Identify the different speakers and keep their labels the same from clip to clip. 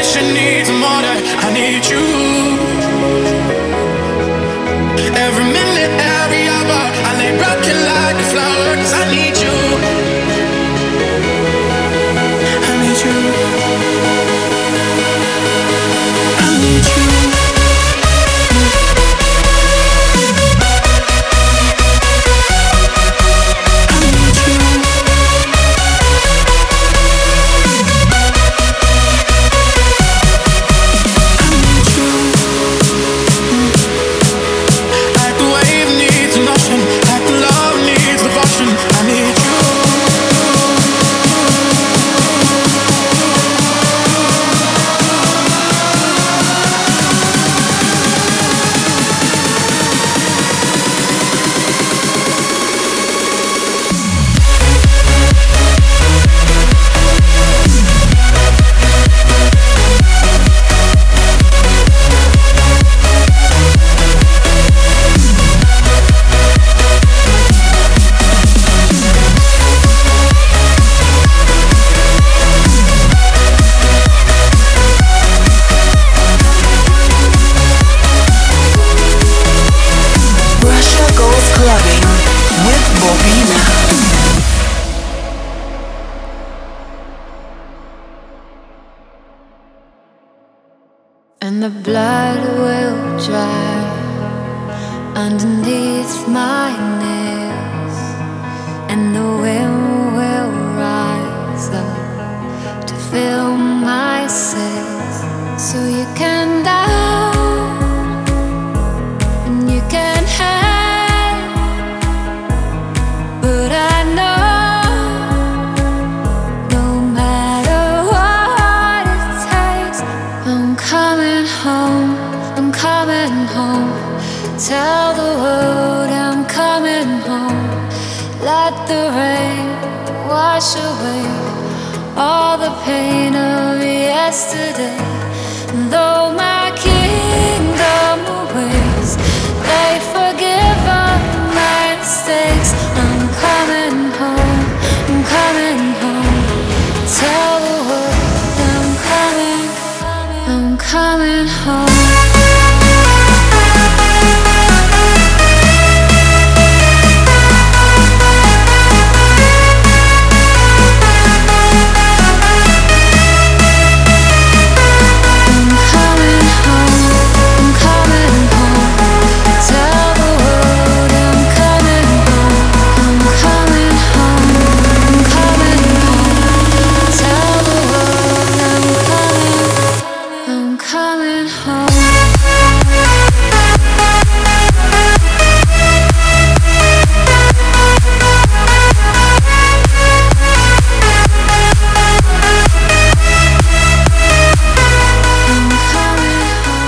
Speaker 1: mission needs a martyr. I need you. Every minute, every hour, I lay broken like a flower, cause I need you.
Speaker 2: Tell the world I'm coming home. Let the rain wash away all the pain of yesterday. Though my kingdom awaits, they forgive all my mistakes. I'm coming home. I'm coming home. Tell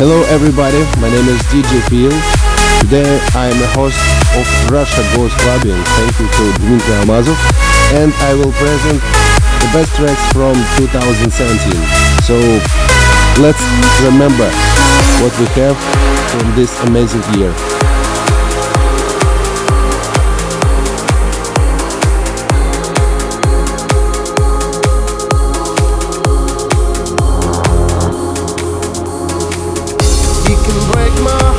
Speaker 2: Hello
Speaker 3: everybody, my name is DJ Phil. Today I am a host of Russia Goes Clubbing. Thank you to Dmitry Almazov and I will present the best tracks from 2017. So let's remember what we have from this amazing year.
Speaker 4: my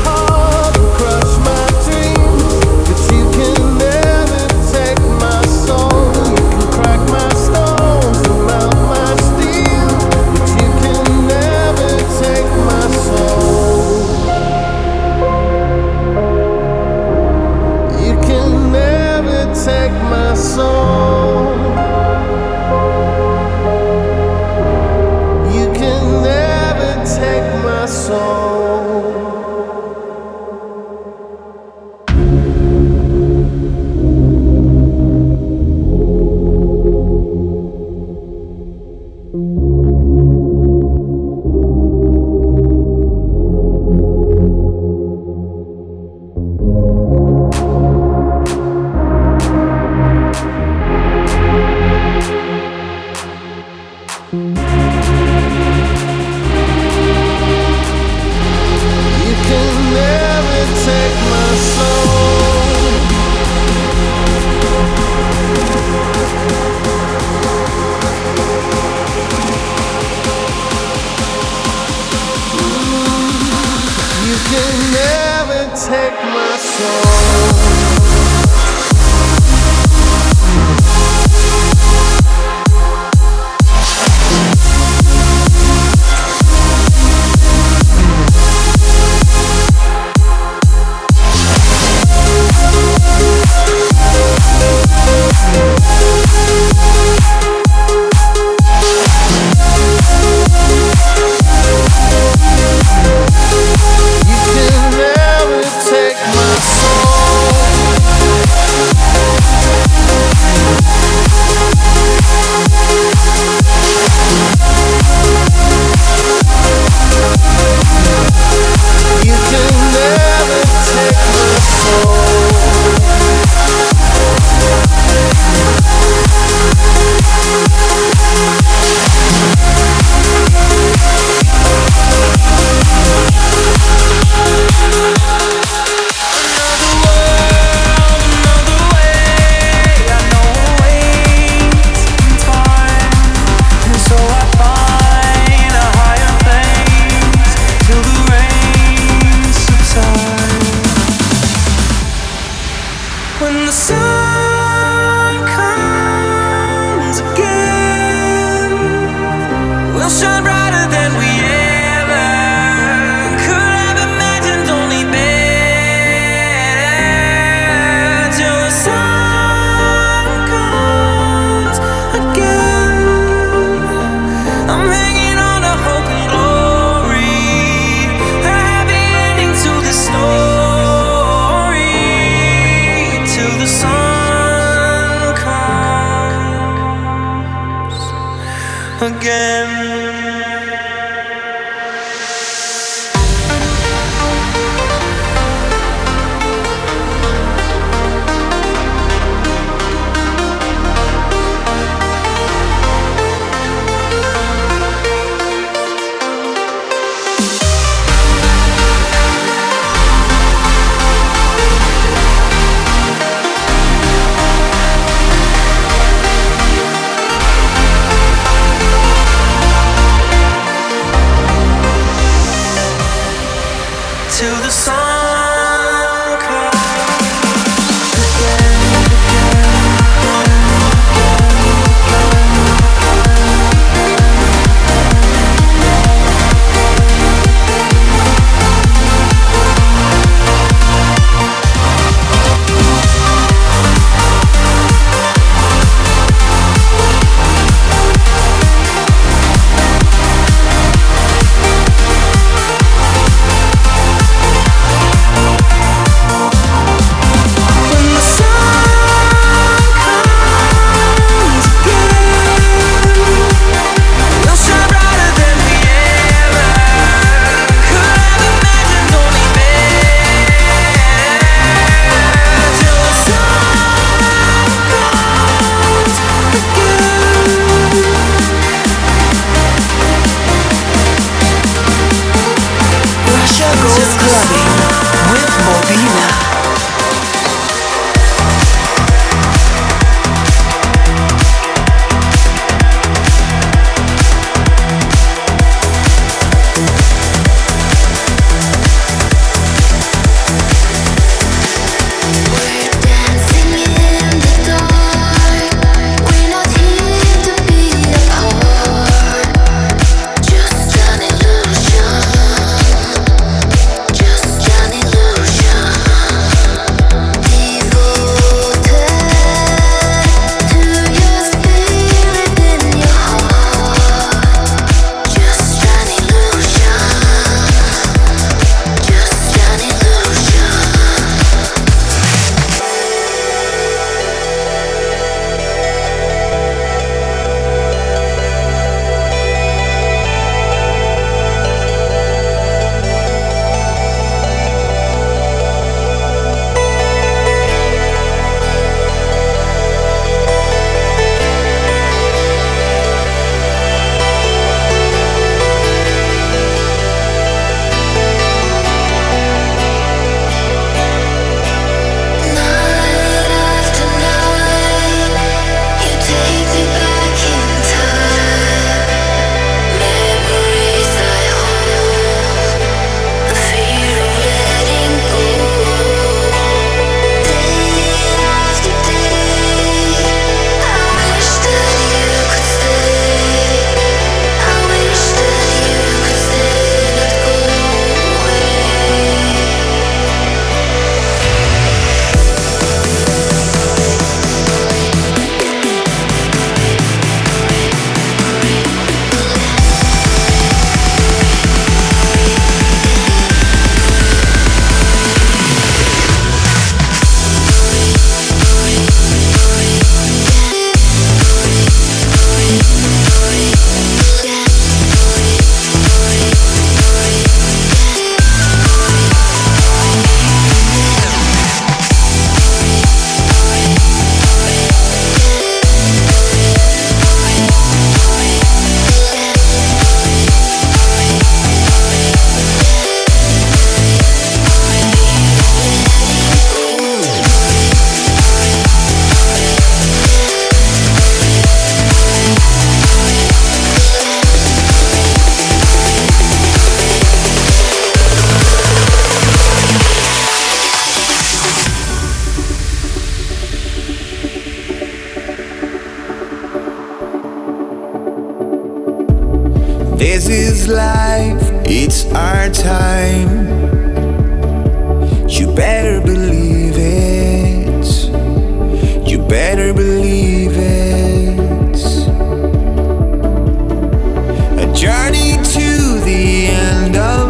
Speaker 5: song
Speaker 6: This is life, it's our time. You better believe it. You better believe it. A journey to the end of.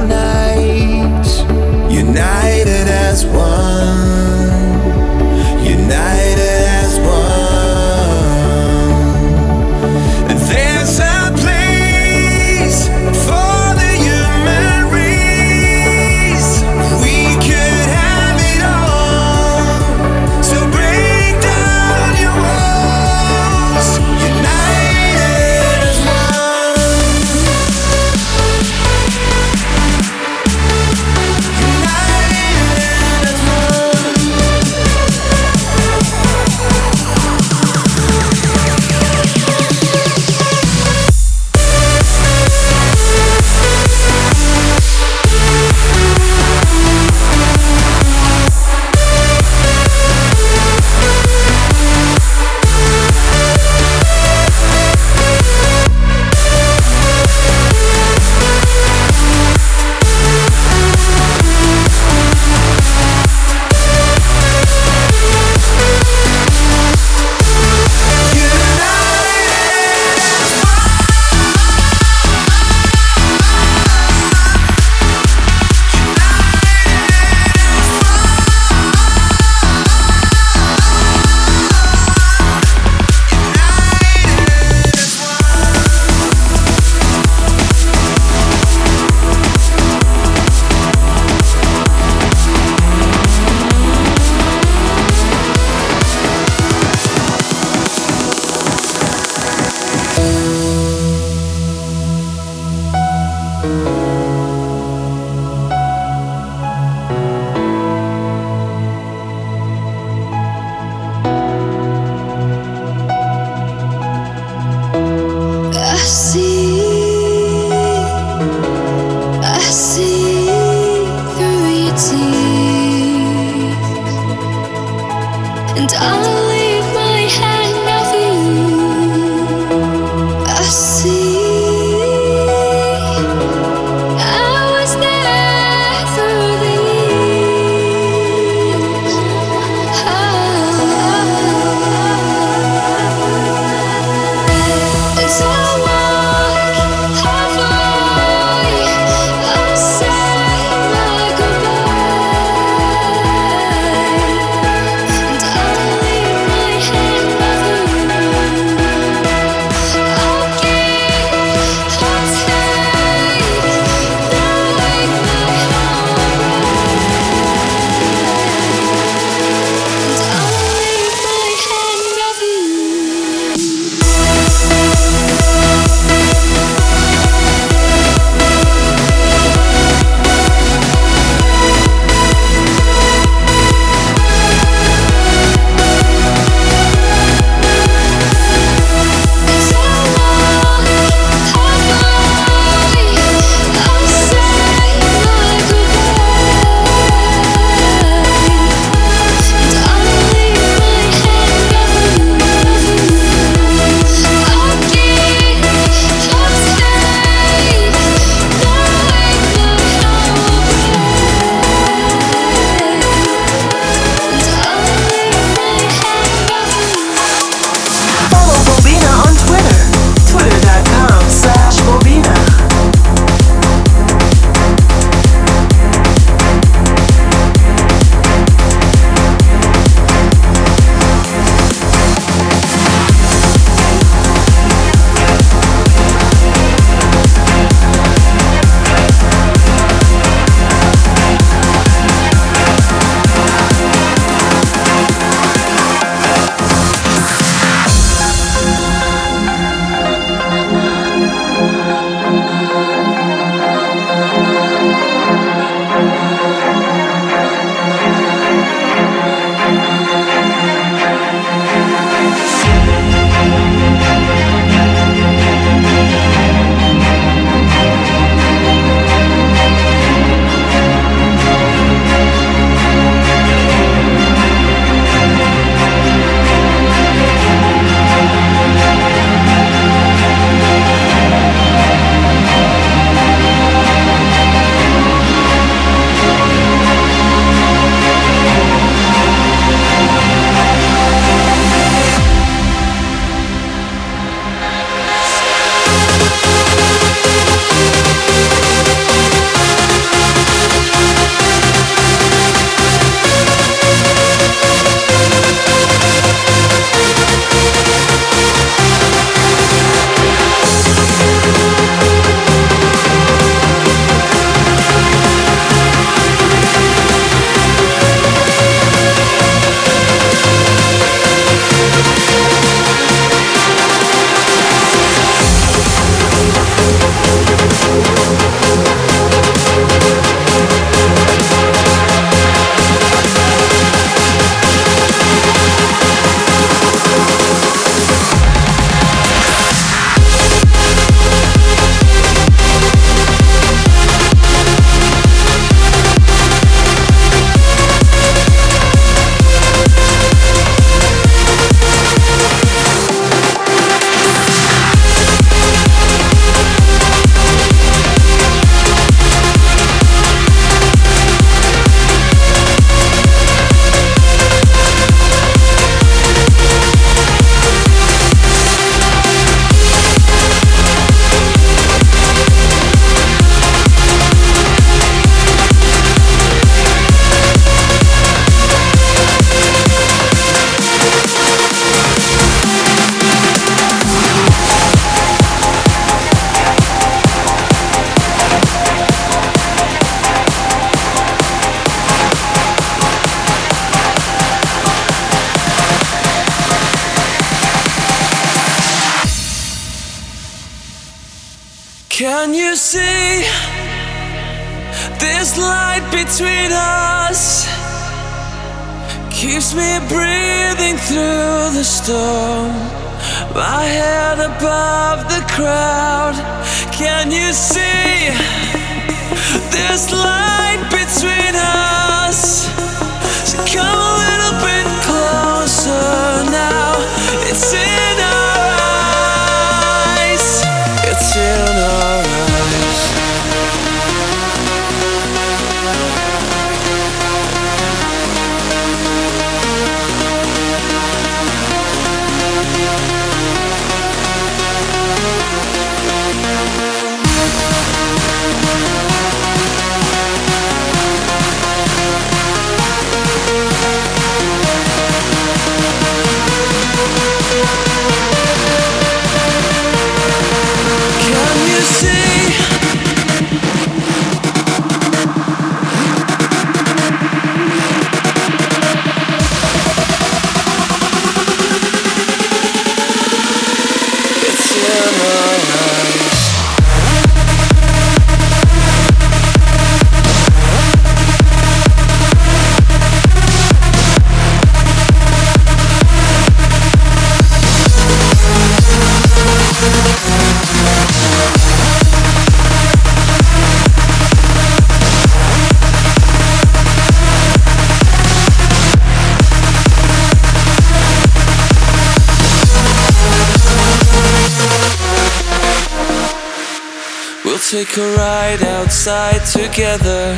Speaker 5: inside together.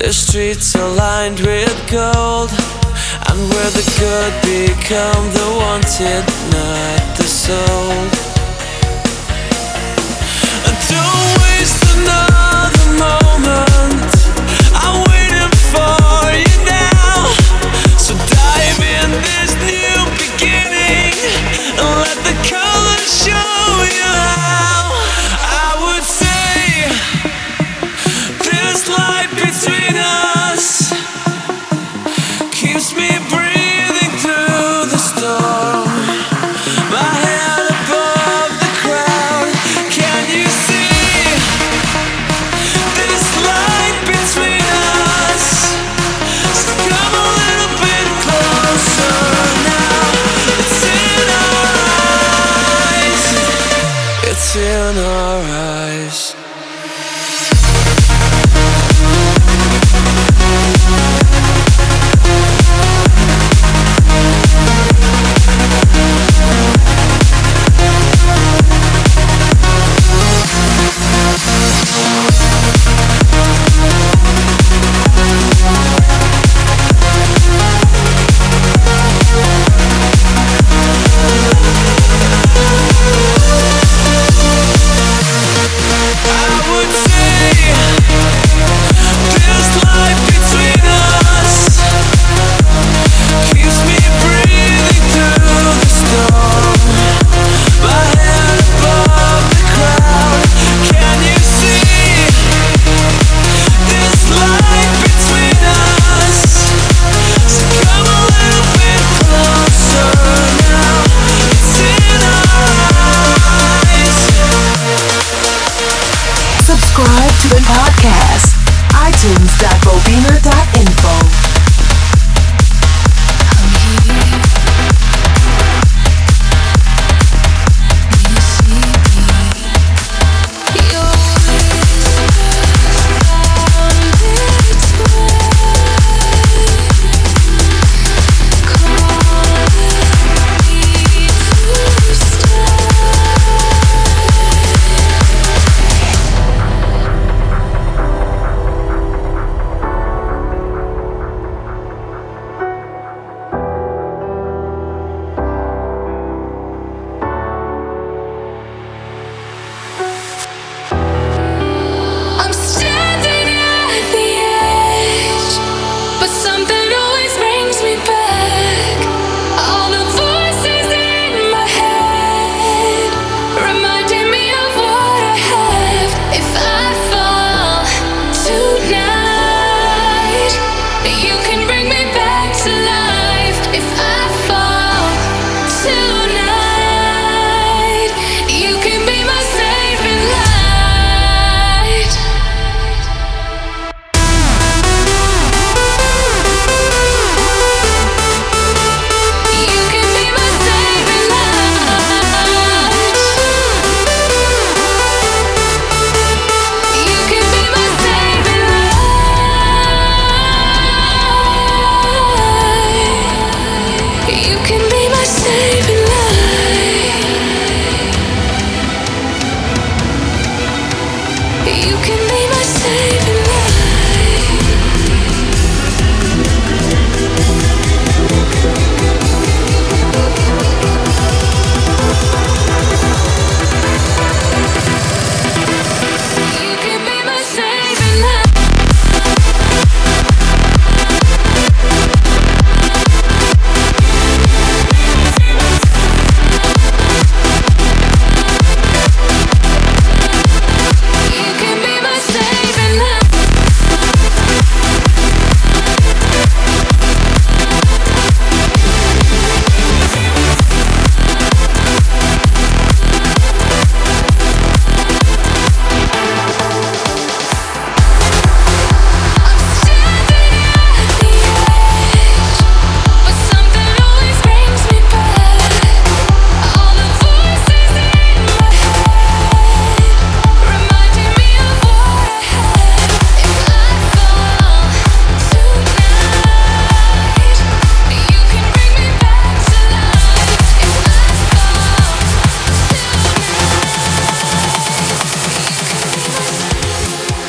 Speaker 5: The streets are lined with gold, and where the good become the wanted.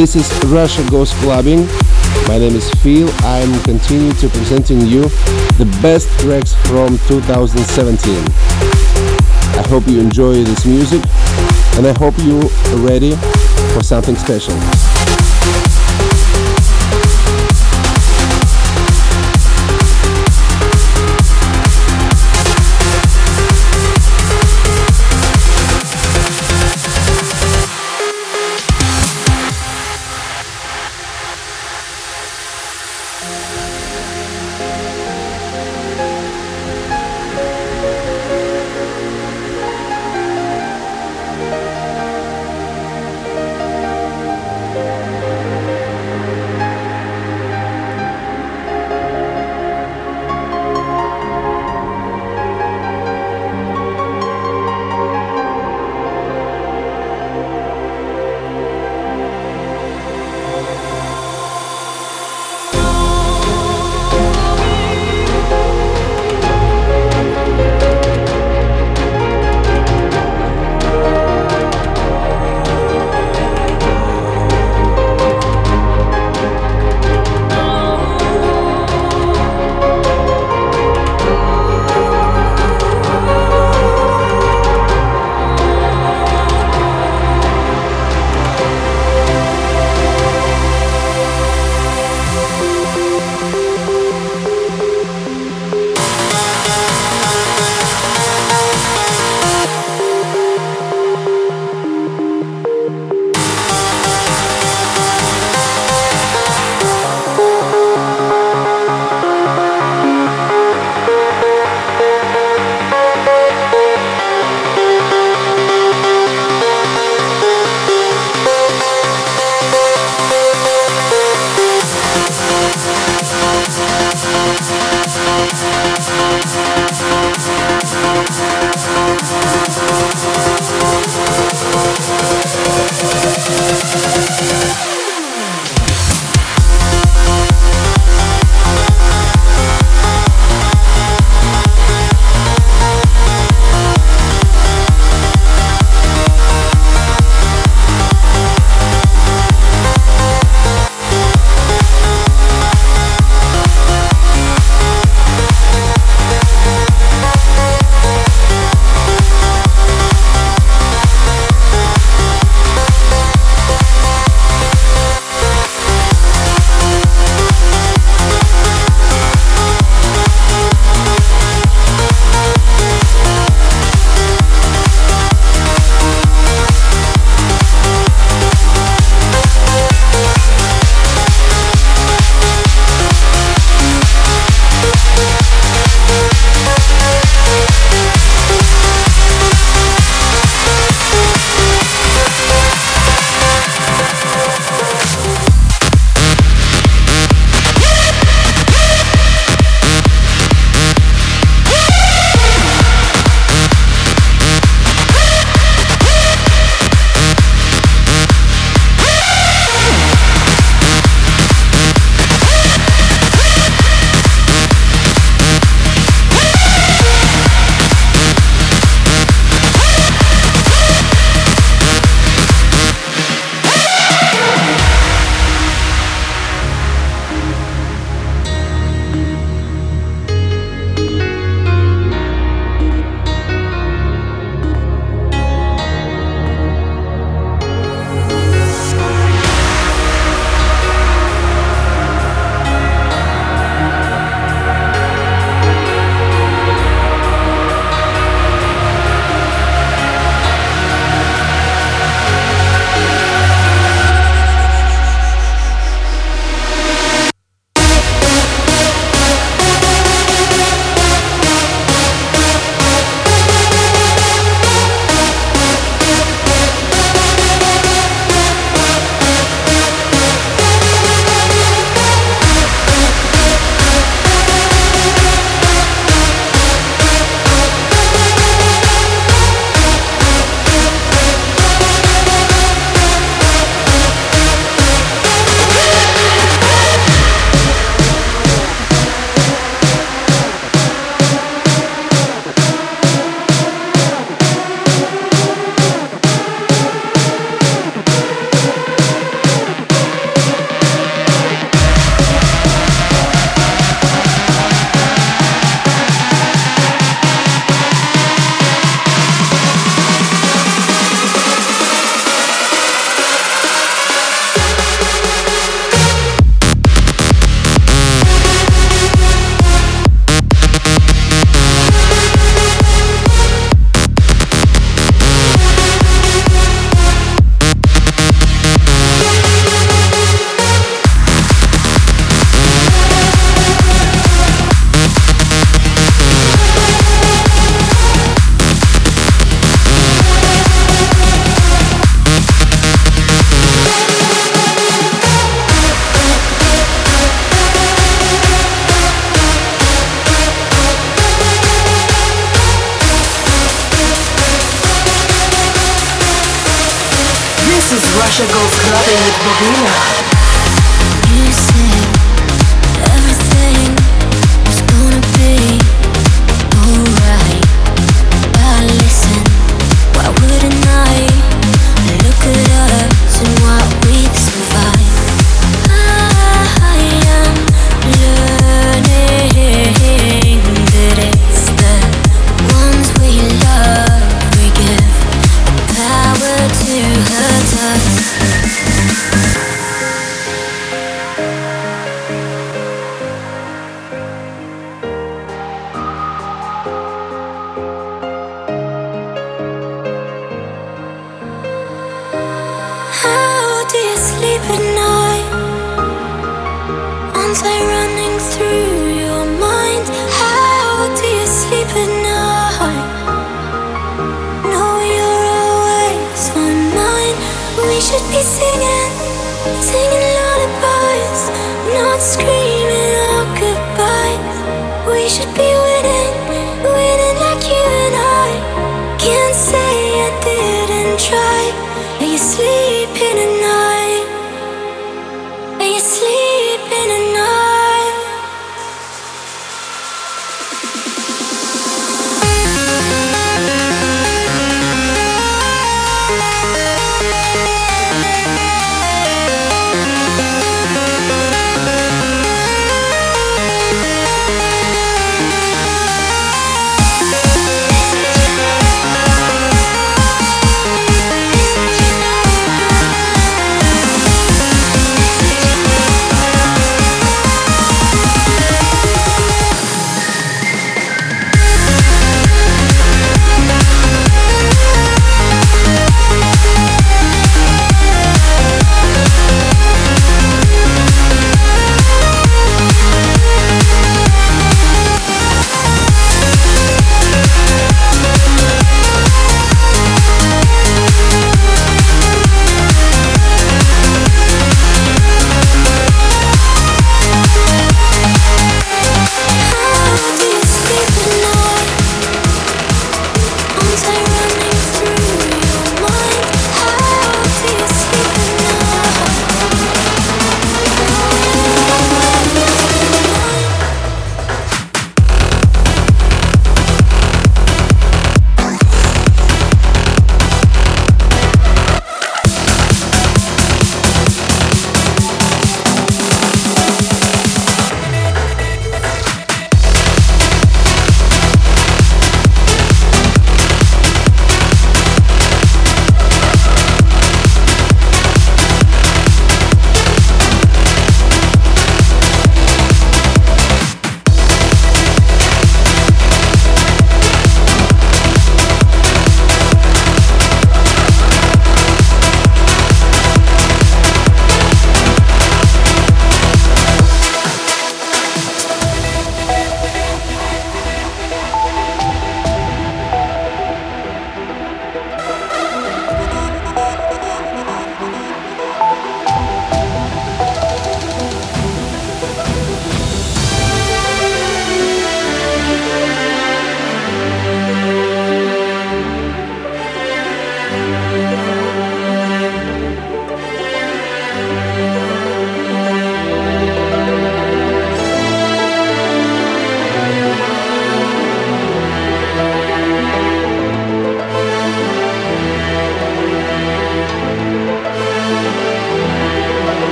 Speaker 3: This is Russia Goes Clubbing. My name is Phil. I'm continuing to presenting you the best tracks from 2017. I hope you enjoy this music and I hope you're ready for something special.